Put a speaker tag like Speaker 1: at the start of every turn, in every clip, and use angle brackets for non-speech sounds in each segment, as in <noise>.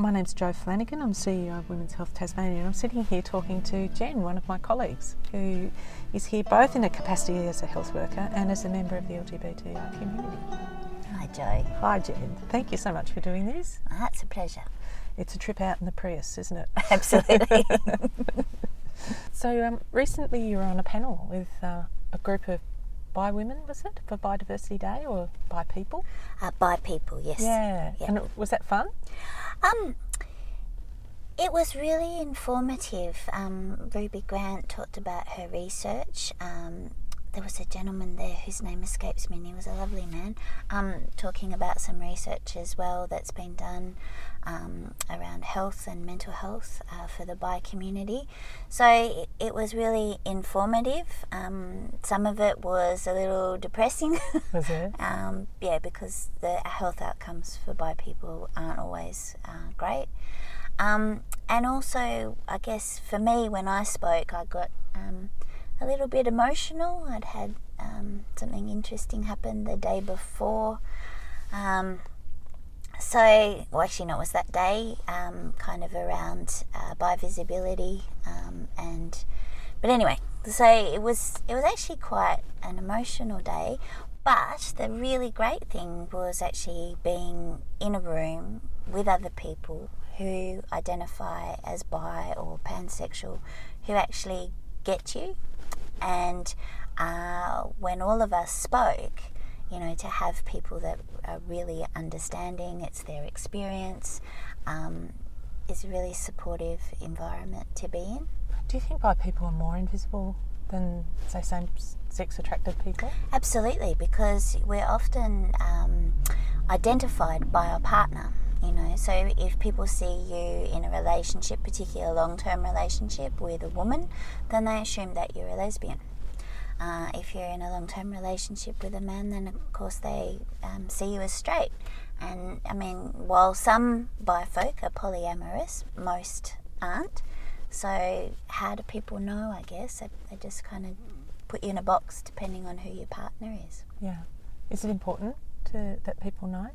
Speaker 1: My name's Jo Flanagan. I'm CEO of Women's Health Tasmania, and I'm sitting here talking to Jen, one of my colleagues, who is here both in a capacity as a health worker and as a member of the LGBTI community.
Speaker 2: Hi, Jo.
Speaker 1: Hi, Jen. Thank you so much for doing this.
Speaker 2: That's a pleasure.
Speaker 1: It's a trip out in the Prius, isn't it? <laughs>
Speaker 2: Absolutely. <laughs>
Speaker 1: so, um, recently you were on a panel with uh, a group of bi women, was it, for Biodiversity Day or bi people?
Speaker 2: uh, bi people, yes.
Speaker 1: Yeah.
Speaker 2: Yeah.
Speaker 1: And was that fun?
Speaker 2: Um, it was really informative. Um, Ruby Grant talked about her research. Um, there was a gentleman there whose name escapes me, and he was a lovely man, um, talking about some research as well that's been done um, around health and mental health uh, for the bi community. So it, it was really informative. Um, some of it was a little depressing. <laughs>
Speaker 1: Was it? <laughs>
Speaker 2: Um, yeah, because the health outcomes for bi people aren't always uh, great. Um, and also, I guess for me, when I spoke, I got um, a little bit emotional. I'd had um, something interesting happen the day before. Um, so, well, actually, no, it was that day, um, kind of around uh, bi visibility, um, and but anyway, so it was it was actually quite an emotional day. But the really great thing was actually being in a room with other people who identify as bi or pansexual, who actually get you. And uh, when all of us spoke, you know, to have people that are really understanding, it's their experience, um, is a really supportive environment to be in.
Speaker 1: Do you think bi people are more invisible than, say, same sex attracted people?
Speaker 2: Absolutely, because we're often um, identified by our partner. You know, so if people see you in a relationship, particularly a long-term relationship with a woman, then they assume that you're a lesbian. Uh, if you're in a long-term relationship with a man, then of course they um, see you as straight. And I mean, while some bi folk are polyamorous, most aren't. So how do people know? I guess they, they just kind of put you in a box depending on who your partner is.
Speaker 1: Yeah. Is it important to that people know?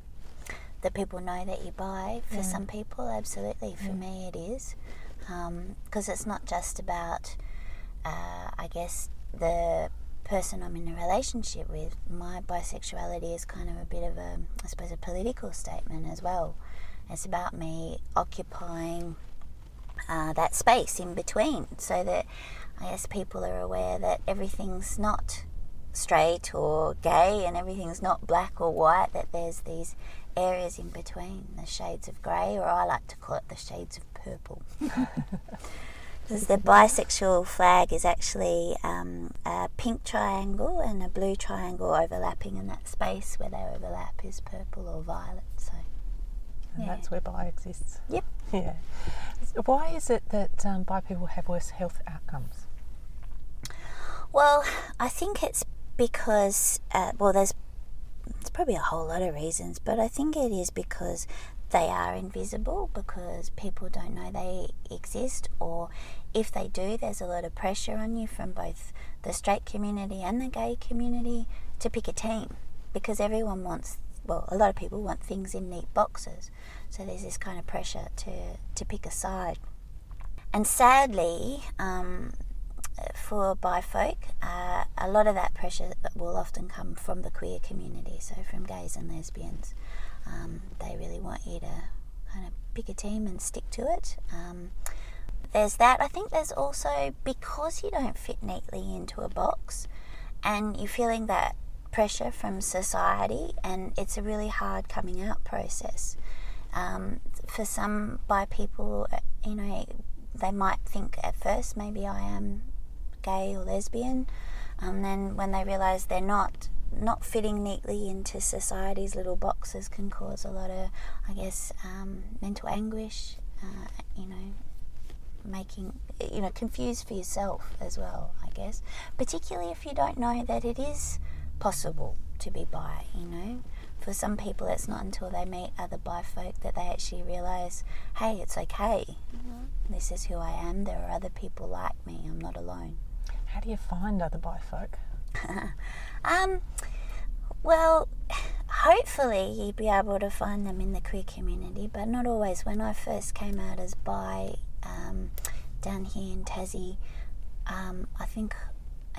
Speaker 2: That people know that you buy. For
Speaker 1: Yeah.
Speaker 2: some people, absolutely. For me, it is because it's not just about, uh, I guess, the person I'm in a relationship with. My bisexuality is kind of a bit of a, I suppose, a political statement as well. It's about me occupying uh, that space in between so that I guess people are aware that everything's not straight or gay and everything's not black or white, that there's these areas in between, the shades of grey, or I like to call it the shades of purple. <laughs> Because the bisexual flag is actually um, a pink triangle and a blue triangle overlapping, and that space where they overlap is purple or violet. So,
Speaker 1: And
Speaker 2: Yeah.
Speaker 1: that's where bi exists.
Speaker 2: Yep.
Speaker 1: Yeah. Why is it that um, bi people have worse health outcomes?
Speaker 2: Well, I think it's because, uh, well, there's it's probably a whole lot of reasons, but I think it is because they are invisible because people don't know they exist, or if they do, there's a lot of pressure on you from both the straight community and the gay community to pick a team because everyone wants, well, a lot of people want things in neat boxes. So there's this kind of pressure to, to pick a side. And sadly, um, for bi folk, uh, a lot of that pressure will often come from the queer community, so from gays and lesbians. Um, they really want you to kind of pick a team and stick to it. Um, there's that. I think there's also because you don't fit neatly into a box and you're feeling that pressure from society, and it's a really hard coming out process. Um, for some bi people, you know, they might think at first maybe I am gay or lesbian. Um, then when they realise they're not, not fitting neatly into society's little boxes can cause a lot of, I guess, um, mental anguish. Uh, you know, making you know confused for yourself as well. I guess, particularly if you don't know that it is possible to be bi. You know, for some people, it's not until they meet other bi folk that they actually realise, hey, it's okay. This is who I am. There are other people like me. I'm not alone.
Speaker 1: How do you find other bi folk? <laughs>
Speaker 2: Um, well, hopefully you'd be able to find them in the queer community, but not always. When I first came out as bi um, down here in Tassie, um, I think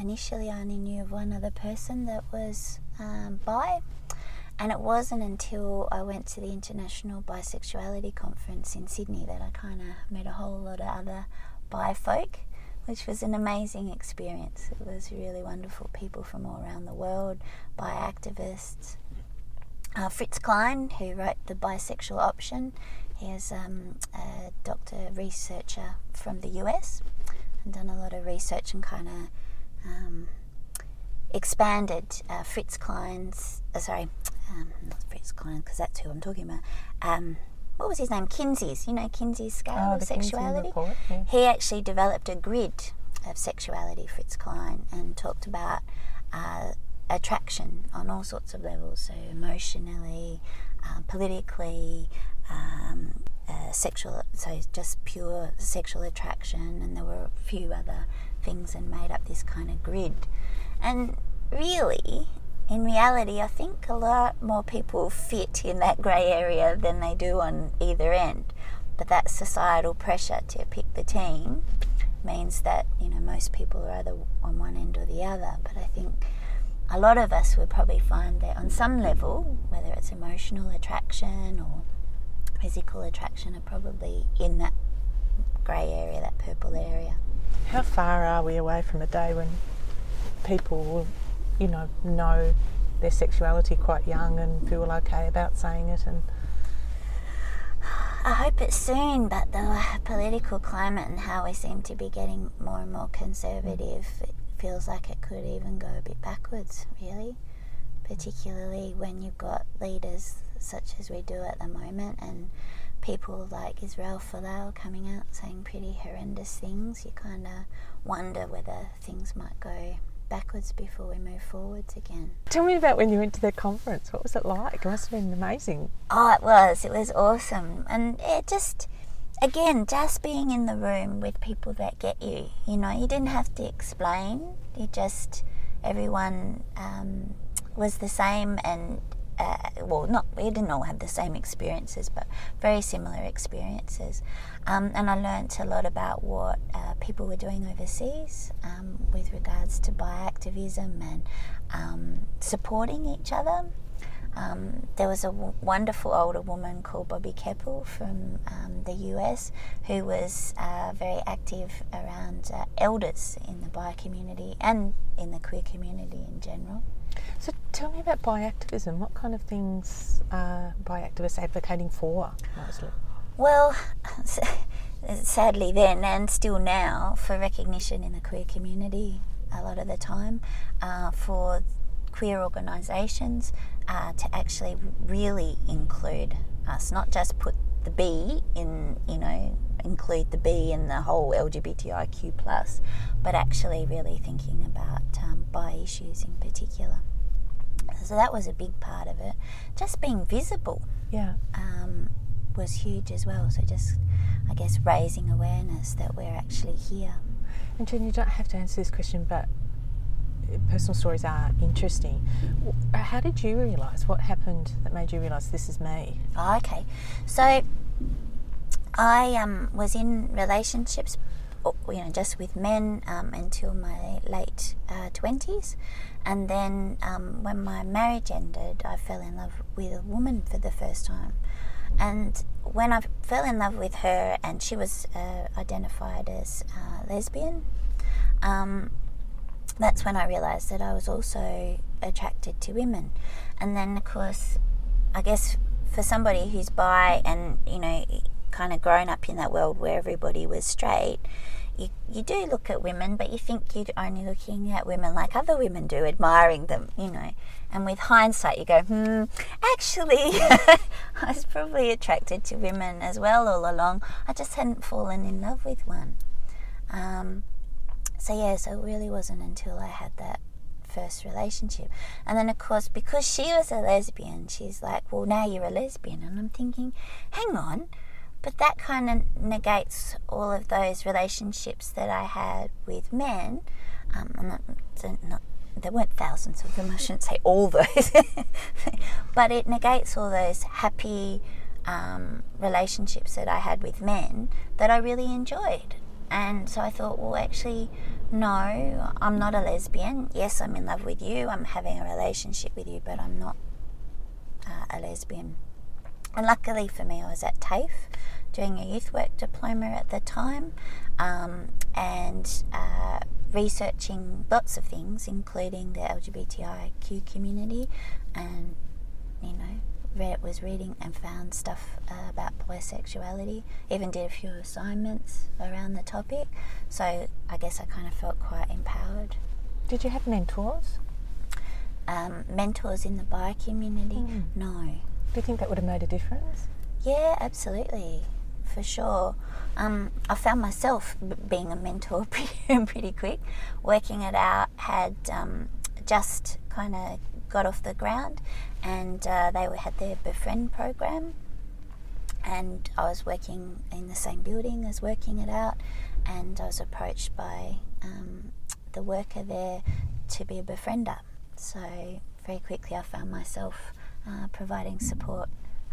Speaker 2: initially I only knew of one other person that was um, bi. And it wasn't until I went to the International Bisexuality Conference in Sydney that I kind of met a whole lot of other bi folk, which was an amazing experience. It was really wonderful people from all around the world, bi activists. Uh, Fritz Klein, who wrote The Bisexual Option, he is um, a doctor researcher from the US and done a lot of research and kind of um, expanded uh, Fritz Klein's, uh, sorry, um, not Fritz Klein, because that's who I'm talking about. What was his name? Kinsey's, you know, Kinsey's scale
Speaker 1: Oh,
Speaker 2: of sexuality.
Speaker 1: report, yeah.
Speaker 2: He actually developed a grid of sexuality, Fritz Klein, and talked about uh, attraction on all sorts of levels, so emotionally, um, politically, um, uh, sexual, so just pure sexual attraction, and there were a few other things, and made up this kind of grid. And really, in reality, I think a lot more people fit in that grey area than they do on either end. But that societal pressure to pick the team means that you know most people are either on one end or the other. But I think a lot of us would probably find that on some level, whether it's emotional attraction or physical attraction, are probably in that grey area, that purple area.
Speaker 1: How far are we away from a day when people will, you know, know their sexuality quite young and feel okay about saying it and
Speaker 2: I hope it's soon, but the political climate and how we seem to be getting more and more conservative, it feels like it could even go a bit backwards, really. Particularly when you've got leaders such as we do at the moment and people like Israel Folau coming out saying pretty horrendous things. You kind of wonder whether things might go backwards before we move forwards again.
Speaker 1: Tell me about when you went to that conference. What was it like? It must have been amazing.
Speaker 2: Oh, it was. It was awesome. And it just, again, just being in the room with people that get you. You know, you didn't have to explain. You just, everyone um, was the same and, uh, well, not, we didn't all have the same experiences, but very similar experiences. Um, and I learnt a lot about what uh, people were doing overseas um, with regards to bi-activism and um, supporting each other. Um, there was a w- wonderful older woman called Bobbi Keppel from um, the US who was uh, very active around uh, elders in the bi community and in the queer community in general.
Speaker 1: So tell me about bi-activism. What kind of things are bi-activists advocating for mostly?
Speaker 2: Well, <laughs> sadly, then and still now, for recognition in the queer community, a lot of the time, uh, for queer organisations uh, to actually really include us, not just put the B in, you know, include the B in the whole LGBTIQ plus, but actually really thinking about um, bi issues in particular. So that was a big part of it. Just being visible
Speaker 1: Yeah.
Speaker 2: um, was huge as well. So just, I guess, raising awareness that we're actually here.
Speaker 1: And Jen, you don't have to answer this question, but personal stories are interesting. How did you realise? What happened that made you realise this is me?
Speaker 2: Oh, okay. So I um, was in relationships, you know, just with men um, until my late uh, twenties, and then um, when my marriage ended, I fell in love with a woman for the first time. And when I fell in love with her, and she was uh, identified as uh, lesbian, um, that's when I realised that I was also attracted to women. And then, of course, I guess for somebody who's bi and, you know, kind of grown up in that world where everybody was straight, you, you do look at women, but you think you're only looking at women like other women do, admiring them, you know. And with hindsight, you go, hmm, actually, <laughs> I was probably attracted to women as well all along. I just hadn't fallen in love with one. Um, so yeah, so it really wasn't until I had that first relationship. And then of course because she was a lesbian, she's like, Well now you're a lesbian and I'm thinking, hang on, but that kind of negates all of those relationships that I had with men. Um, not, not there weren't thousands of them. I shouldn't say all those, <laughs> but it negates all those happy um, relationships that I had with men that I really enjoyed. And so I thought, well, actually, no, I'm not a lesbian. Yes, I'm in love with you. I'm having a relationship with you, but I'm not uh, a lesbian. And luckily for me, I was at TAFE doing a youth work diploma at the time um, and uh, researching lots of things, including the LGBTIQ community, and you know, read, was reading and found stuff uh, about bisexuality. Even did a few assignments around the topic, so I guess I kind of felt quite empowered.
Speaker 1: Did you have mentors?
Speaker 2: Um, mentors in the bi community?
Speaker 1: Mm.
Speaker 2: No.
Speaker 1: Do you think that would have made a difference?
Speaker 2: Yeah, absolutely, for sure. Um, I found myself being a mentor <laughs> pretty, pretty quick, working it out. Had um, just kind of got off the ground, and uh, they had their befriend program, and I was working in the same building as working it out, and I was approached by um, the worker there to be a befriender. So very quickly, I found myself uh, providing support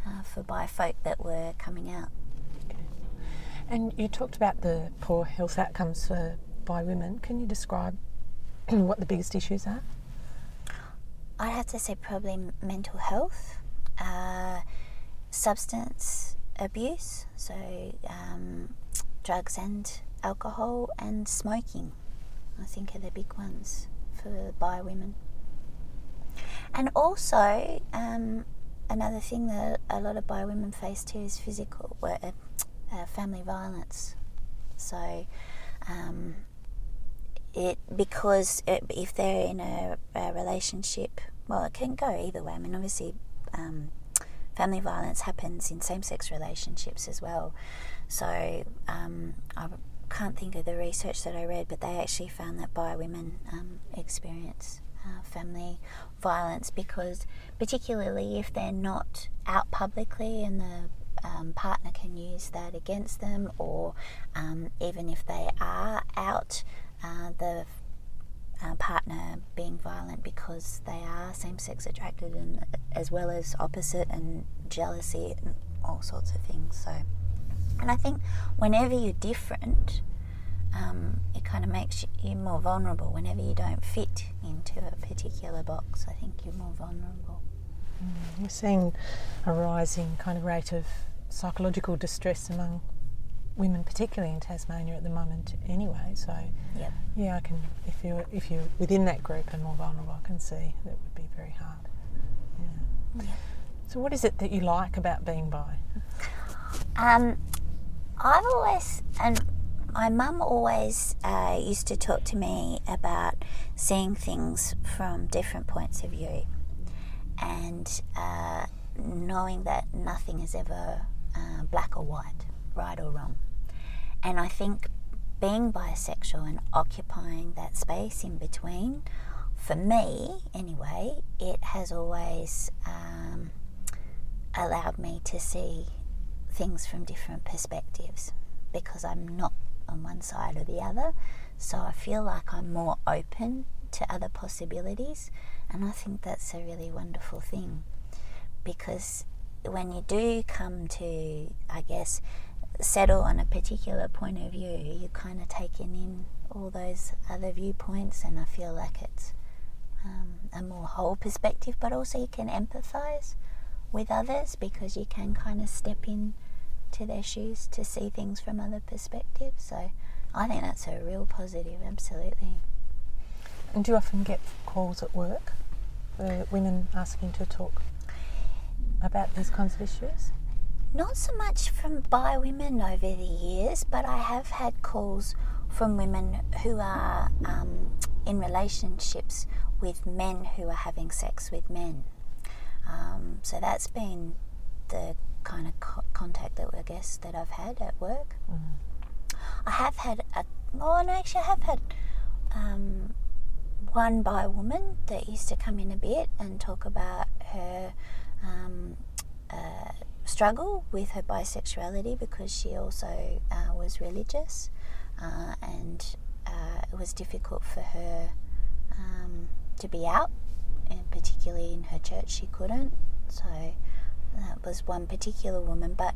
Speaker 2: uh, for bi folk that were coming out.
Speaker 1: And you talked about the poor health outcomes for bi women. Can you describe <clears throat> what the biggest issues are?
Speaker 2: I'd have to say probably mental health, uh, substance abuse, so um, drugs and alcohol, and smoking. I think are the big ones for bi women. And also, um, another thing that a lot of bi women face too is physical, uh, uh, family violence. So, um, it because it, if they're in a, a, relationship, well, it can go either way. I mean, obviously, um, family violence happens in same-sex relationships as well. So um, I can't think of the research that I read, but they actually found that bi women um, experience uh, family violence because, particularly if they're not out publicly and the um, partner can use that against them, or um, even if they are out, uh, the uh, partner being violent because they are same sex attracted, and as well as opposite and jealousy and all sorts of things. So, and I think whenever you're different, um, it kind of makes you more vulnerable. Whenever you don't fit into a particular box, I think you're more vulnerable.
Speaker 1: Mm, you're seeing a rising kind of rate of psychological distress among women, particularly in Tasmania at the moment. Anyway, so
Speaker 2: yep.
Speaker 1: yeah, I can. If you're if you're within that group and more vulnerable, I can see that would be very hard. Yeah.
Speaker 2: Yep.
Speaker 1: So, what is it that you like about being bi?
Speaker 2: Um, I've always and my mum always uh, used to talk to me about seeing things from different points of view and uh, knowing that nothing is ever uh, black or white, right or wrong. And I think being bisexual and occupying that space in between, for me anyway, it has always um, allowed me to see things from different perspectives because I'm not on one side or the other. So I feel like I'm more open to other possibilities, and I think that's a really wonderful thing because when you do come to, I guess, settle on a particular point of view, you're kind of taking in all those other viewpoints, and I feel like it's um, a more whole perspective, but also you can empathize with others because you can kind of step in to their shoes to see things from other perspectives. So I think that's a real positive, absolutely.
Speaker 1: And do you often get calls at work for women asking to talk about these kinds of issues?
Speaker 2: Not so much from bi women over the years, but I have had calls from women who are um, in relationships with men who are having sex with men. Um, so that's been the kind of co- contact that I guess that I've had at work.
Speaker 1: Mm.
Speaker 2: I have had a oh no, actually I have had um, one bi woman that used to come in a bit and talk about her um, uh, struggle with her bisexuality because she also uh, was religious uh, and uh, it was difficult for her um, to be out, and particularly in her church, she couldn't. So that was one particular woman. But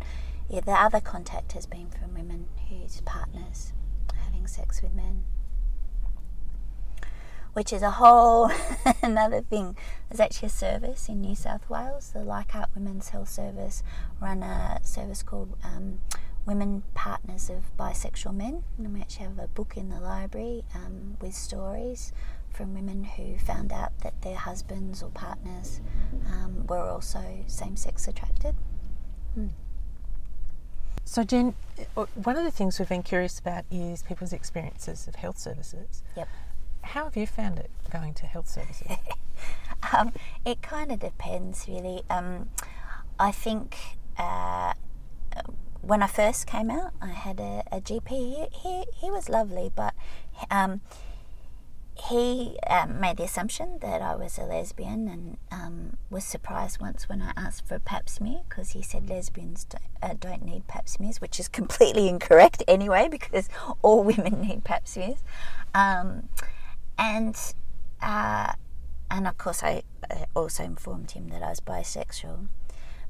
Speaker 2: yeah, the other contact has been from women whose partners having sex with men which is a whole <laughs> another thing. There's actually a service in New South Wales, the Leichhardt Women's Health Service, run a service called um, Women Partners of Bisexual Men. And we actually have a book in the library um, with stories from women who found out that their husbands or partners um, were also same sex attracted. Hmm.
Speaker 1: So, Jen, uh, one of the things we've been curious about is people's experiences of health services.
Speaker 2: Yep.
Speaker 1: How have you found it going to health services? <laughs>
Speaker 2: um, it kind of depends, really. Um, I think uh, when I first came out, I had a, a GP. He, he, he, was lovely, but um, he um, made the assumption that I was a lesbian and um, was surprised once when I asked for a pap smear because he said lesbians don't, uh, don't, need pap smears, which is <laughs> completely incorrect anyway because all women need pap smears. Um, and uh, and of course I also informed him that I was bisexual.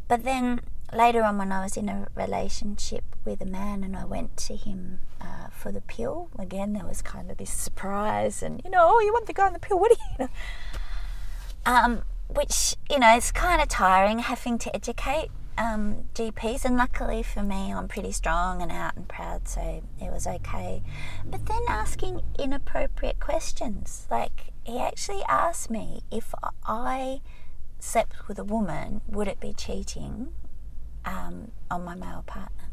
Speaker 2: But then later on, when I was in a relationship with a man and I went to him uh, for the pill, again there was kind of this surprise and you know, oh, you want the guy on the pill? What do you? <laughs> Um, which you know, it's kind of tiring having to educate um, GPs, and luckily for me, I'm pretty strong and out and proud, so it was okay. But then asking inappropriate questions, like he actually asked me if I slept with a woman, would it be cheating um, on my male partner?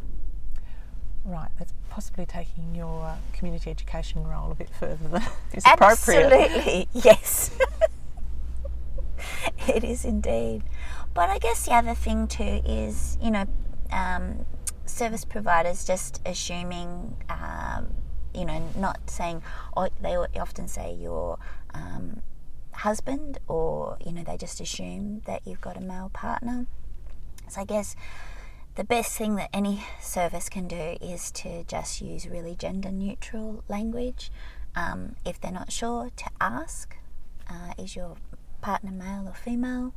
Speaker 1: Right, that's possibly taking your uh, community education role a bit further than <laughs> is appropriate.
Speaker 2: Absolutely, <laughs> yes. <laughs> it is indeed. But I guess the other thing too is, you know, um, service providers just assuming, um, you know, not saying, or they often say your um, husband, or, you know, they just assume that you've got a male partner. So I guess the best thing that any service can do is to just use really gender neutral language. Um, if they're not sure, to ask, uh, is your partner male or female?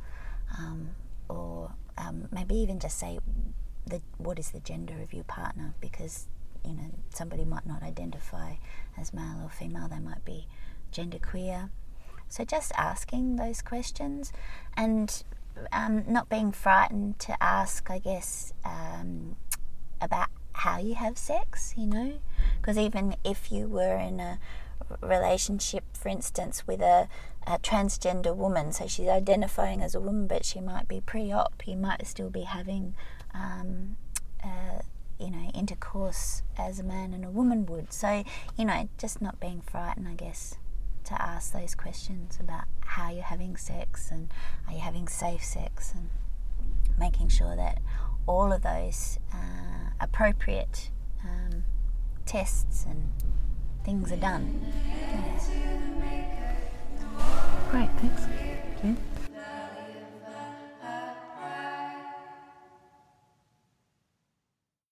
Speaker 2: Um, or um, maybe even just say the, what is the gender of your partner? Because you know somebody might not identify as male or female. They might be genderqueer. So just asking those questions and um, not being frightened to ask i guess um, about how you have sex you know? Because even if you were in a relationship for instance with a a transgender woman, so she's identifying as a woman, but she might be pre-op. You might still be having, um, uh, you know, intercourse as a man and a woman would. So you know, just not being frightened, I guess, to ask those questions about how you're having sex and are you having safe sex and making sure that all of those uh, appropriate um, tests and things are done.
Speaker 1: Great, thanks. Jen?